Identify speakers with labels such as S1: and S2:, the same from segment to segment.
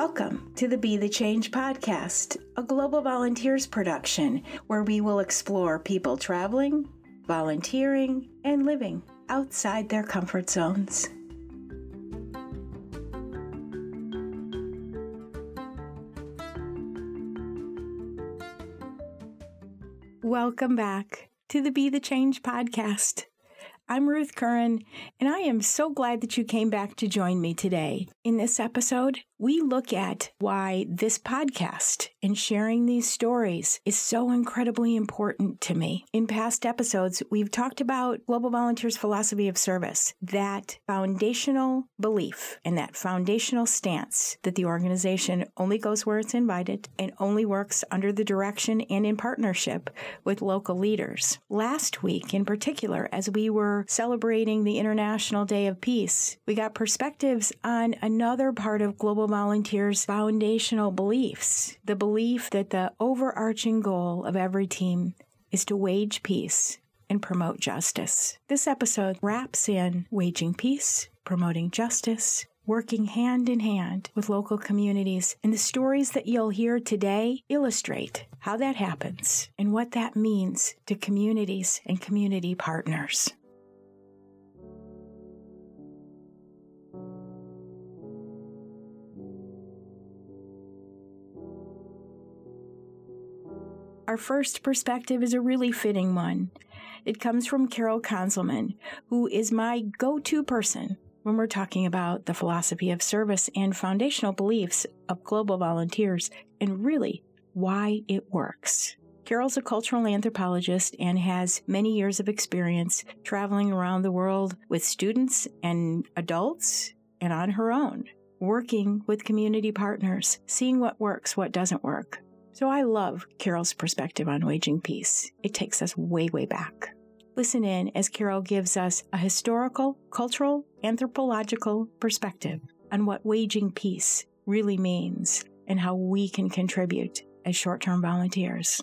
S1: Welcome to the Be the Change podcast, a Global Volunteers production where we will explore people traveling, volunteering, and living outside their comfort zones. Welcome back to the Be the Change podcast. I'm Ruth Curran, and I am so glad that you came back to join me today. In this episode, we look at why this podcast and sharing these stories is so incredibly important to me. In past episodes, we've talked about Global Volunteers' philosophy of service, that foundational belief and that foundational stance that the organization only goes where it's invited and only works under the direction and in partnership with local leaders. Last week, in particular, as we were celebrating the International Day of Peace, we got perspectives on another part of Global Volunteers' foundational beliefs the belief that the overarching goal of every team is to wage peace and promote justice. This episode wraps in waging peace, promoting justice, working hand in hand with local communities. And the stories that you'll hear today illustrate how that happens and what that means to communities and community partners. Our first perspective is a really fitting one. It comes from Carol Conzelman, who is my go to person when we're talking about the philosophy of service and foundational beliefs of global volunteers and really why it works. Carol's a cultural anthropologist and has many years of experience traveling around the world with students and adults and on her own, working with community partners, seeing what works, what doesn't work. So I love Carol's perspective on waging peace. It takes us way, way back. Listen in as Carol gives us a historical, cultural, anthropological perspective on what waging peace really means and how we can contribute as short term volunteers.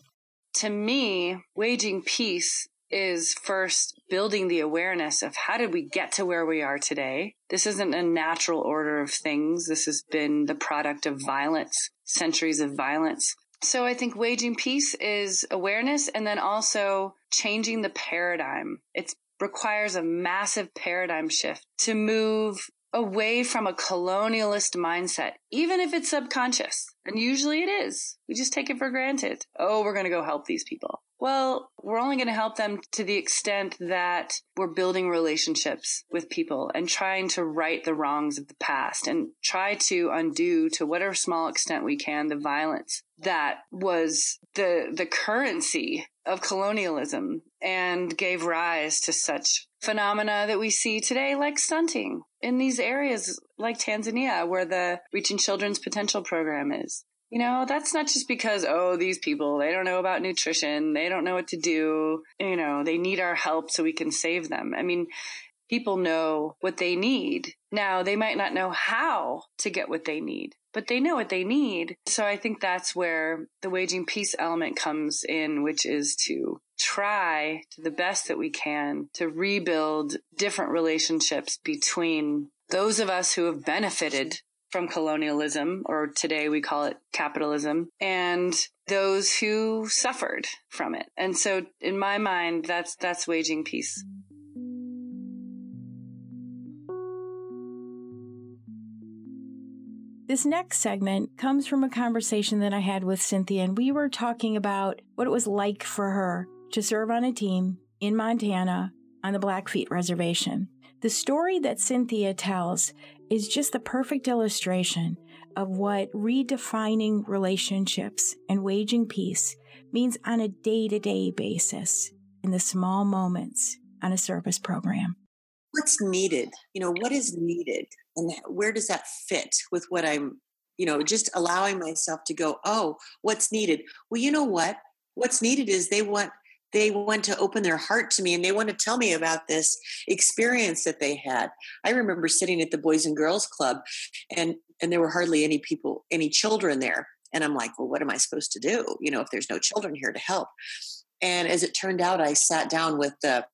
S2: To me, waging peace is first building the awareness of how did we get to where we are today? This isn't a natural order of things. This has been the product of violence, centuries of violence. So I think waging peace is awareness and then also changing the paradigm. It requires a massive paradigm shift to move away from a colonialist mindset, even if it's subconscious. And usually it is. We just take it for granted. Oh, we're going to go help these people. Well, we're only going to help them to the extent that we're building relationships with people and trying to right the wrongs of the past and try to undo to whatever small extent we can the violence that was the the currency of colonialism and gave rise to such phenomena that we see today like stunting in these areas like Tanzania where the Reaching Children's Potential program is you know, that's not just because, oh, these people, they don't know about nutrition. They don't know what to do. You know, they need our help so we can save them. I mean, people know what they need. Now, they might not know how to get what they need, but they know what they need. So I think that's where the waging peace element comes in, which is to try to the best that we can to rebuild different relationships between those of us who have benefited from colonialism, or today we call it capitalism, and those who suffered from it. And so in my mind, that's, that's waging peace.
S1: This next segment comes from a conversation that I had with Cynthia, and we were talking about what it was like for her to serve on a team in Montana on the Blackfeet Reservation. The story that Cynthia tells is just the perfect illustration of what redefining relationships and waging peace means on a day to day basis in the small moments on a service program.
S3: What's needed? You know, what is needed? And where does that fit with what I'm, you know, just allowing myself to go, oh, what's needed? Well, you know what? What's needed is they want they want to open their heart to me and they want to tell me about this experience that they had. I remember sitting at the Boys and Girls Club and and there were hardly any people, any children there. And I'm like, well, what am I supposed to do? You know, if there's no children here to help. And as it turned out, I sat down with the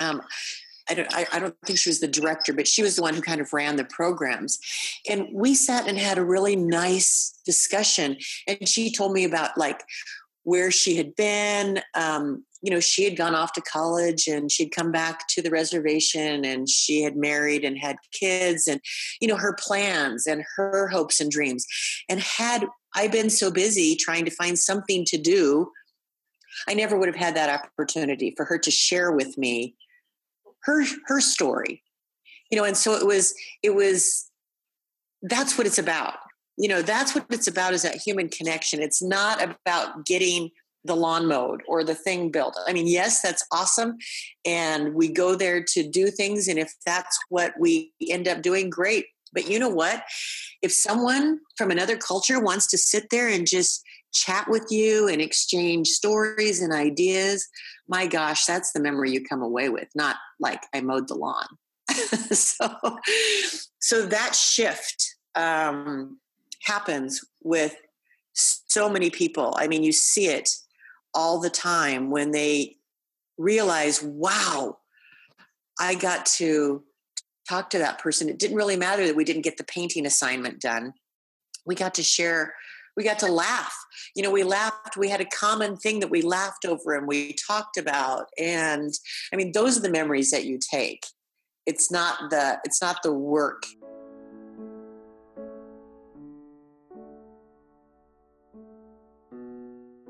S3: um, I don't, I, I don't think she was the director, but she was the one who kind of ran the programs. And we sat and had a really nice discussion. And she told me about like where she had been. Um, you know, she had gone off to college and she'd come back to the reservation and she had married and had kids and, you know, her plans and her hopes and dreams. And had I been so busy trying to find something to do, I never would have had that opportunity for her to share with me her her story. You know, and so it was it was that's what it's about you know that's what it's about is that human connection. It's not about getting the lawn mowed or the thing built. I mean yes that's awesome. And we go there to do things and if that's what we end up doing great. But you know what? If someone from another culture wants to sit there and just chat with you and exchange stories and ideas my gosh that's the memory you come away with not like i mowed the lawn. So so that shift um, happens with so many people. I mean, you see it all the time when they realize, wow, I got to talk to that person. It didn't really matter that we didn't get the painting assignment done. We got to share, we got to laugh. You know, we laughed, we had a common thing that we laughed over and we talked about. And I mean, those are the memories that you take. It's not the it's not the work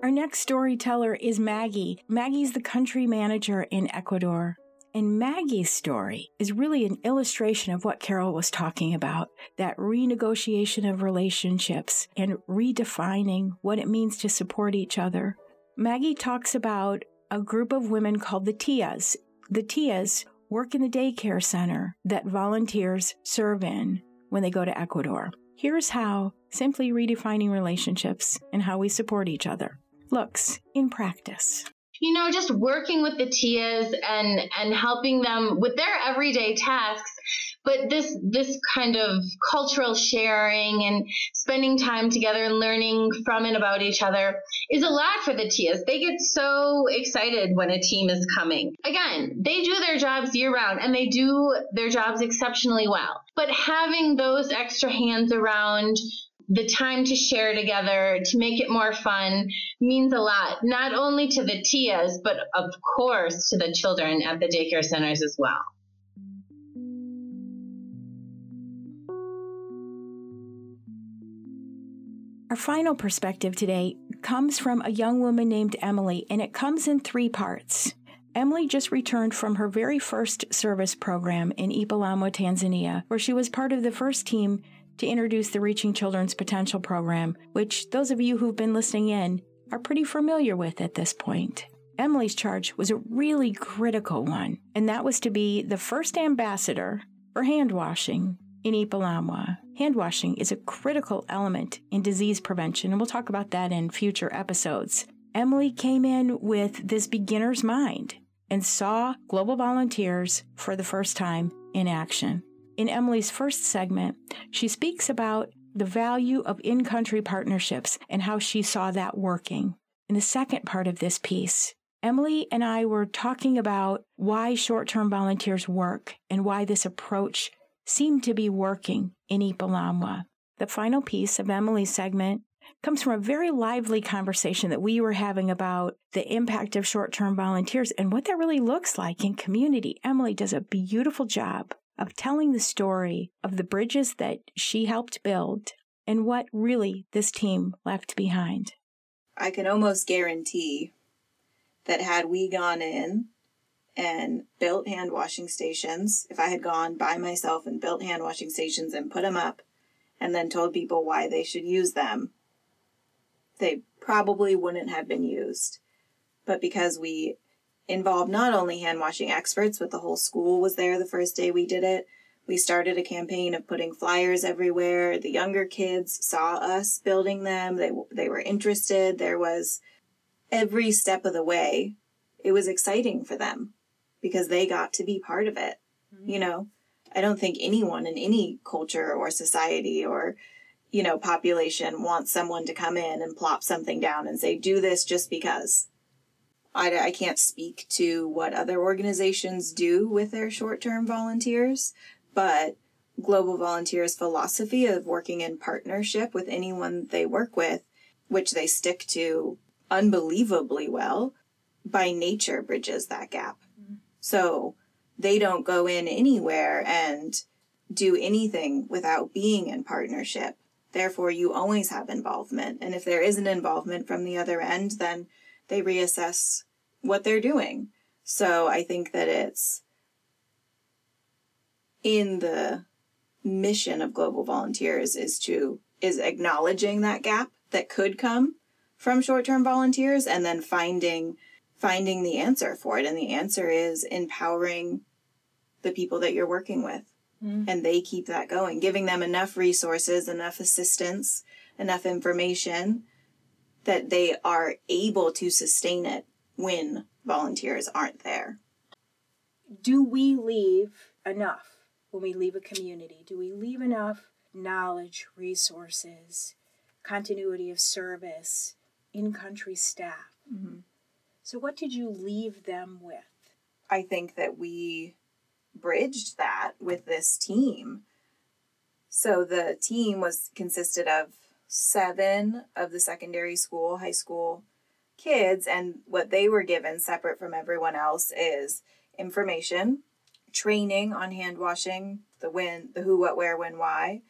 S1: Our next storyteller is Maggie. Maggie's the country manager in Ecuador. And Maggie's story is really an illustration of what Carol was talking about that renegotiation of relationships and redefining what it means to support each other. Maggie talks about a group of women called the Tias. The Tias work in the daycare center that volunteers serve in when they go to Ecuador. Here's how simply redefining relationships and how we support each other looks in practice?
S4: You know, just working with the Tias and and helping them with their everyday tasks, but this this kind of cultural sharing and spending time together and learning from and about each other is a lot for the Tias. They get so excited when a team is coming. Again, they do their jobs year round and they do their jobs exceptionally well. But having those extra hands around the time to share together to make it more fun means a lot, not only to the Tias, but of course to the children at the daycare centers as well.
S1: Our final perspective today comes from a young woman named Emily, and it comes in three parts. Emily just returned from her very first service program in Ipalamwa, Tanzania, where she was part of the first team to introduce the Reaching Children's Potential program, which those of you who've been listening in are pretty familiar with at this point. Emily's charge was a really critical one, and that was to be the first ambassador for hand washing in Ipalamwa. Hand washing is a critical element in disease prevention, and we'll talk about that in future episodes. Emily came in with this beginner's mind and saw global volunteers for the first time in action. In Emily's first segment, she speaks about the value of in country partnerships and how she saw that working. In the second part of this piece, Emily and I were talking about why short term volunteers work and why this approach seemed to be working in Ipalamwa. The final piece of Emily's segment comes from a very lively conversation that we were having about the impact of short term volunteers and what that really looks like in community. Emily does a beautiful job of telling the story of the bridges that she helped build and what really this team left behind.
S5: I can almost guarantee that had we gone in and built hand washing stations, if I had gone by myself and built hand washing stations and put them up and then told people why they should use them, they probably wouldn't have been used. But because we involved not only hand washing experts, but the whole school was there the first day we did it. We started a campaign of putting flyers everywhere. The younger kids saw us building them. They they were interested. There was every step of the way. It was exciting for them because they got to be part of it. Mm-hmm. You know, I don't think anyone in any culture or society or you know population wants someone to come in and plop something down and say do this just because I, I can't speak to what other organizations do with their short term volunteers, but Global Volunteers' philosophy of working in partnership with anyone they work with, which they stick to unbelievably well, by nature bridges that gap. Mm-hmm. So they don't go in anywhere and do anything without being in partnership. Therefore, you always have involvement. And if there is an involvement from the other end, then they reassess what they're doing. So I think that it's in the mission of global volunteers is to is acknowledging that gap that could come from short-term volunteers and then finding finding the answer for it and the answer is empowering the people that you're working with mm. and they keep that going giving them enough resources enough assistance enough information that they are able to sustain it when volunteers aren't there
S1: do we leave enough when we leave a community do we leave enough knowledge resources continuity of service in country staff. Mm-hmm. So, what did you leave them with?
S5: I think that we bridged that with this team. So, the team was consisted of seven of the secondary school, high school kids, and what they were given separate from everyone else is information, training on hand washing, the when, the who, what, where, when, why,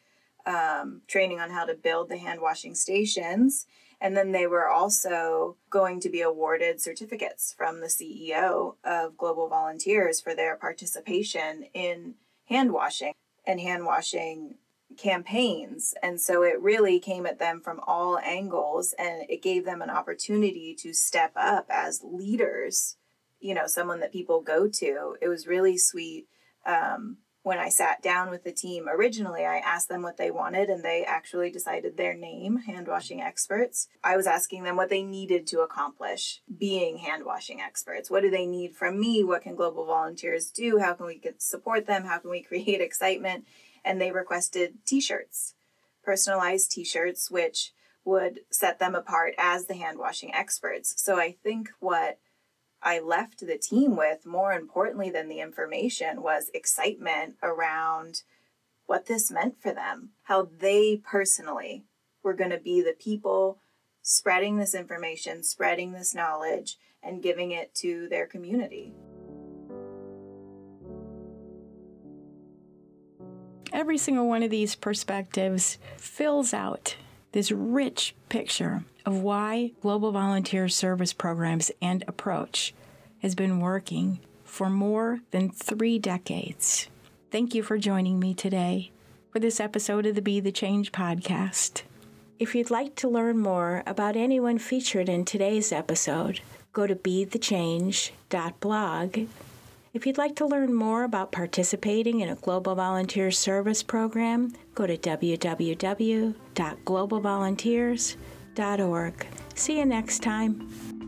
S5: um, training on how to build the hand washing stations, and then they were also going to be awarded certificates from the CEO of Global Volunteers for their participation in hand washing and hand washing campaigns. And so it really came at them from all angles and it gave them an opportunity to step up as leaders, you know, someone that people go to. It was really sweet. Um, when I sat down with the team originally, I asked them what they wanted and they actually decided their name, hand washing experts. I was asking them what they needed to accomplish being hand washing experts. What do they need from me? What can global volunteers do? How can we support them? How can we create excitement? And they requested t shirts, personalized t shirts, which would set them apart as the hand washing experts. So I think what I left the team with, more importantly than the information, was excitement around what this meant for them, how they personally were going to be the people spreading this information, spreading this knowledge, and giving it to their community.
S1: Every single one of these perspectives fills out this rich picture of why Global Volunteer Service Programs and Approach has been working for more than three decades. Thank you for joining me today for this episode of the Be the Change podcast. If you'd like to learn more about anyone featured in today's episode, go to bethechange.blog. If you'd like to learn more about participating in a Global Volunteer Service program, go to www.globalvolunteers.org. See you next time.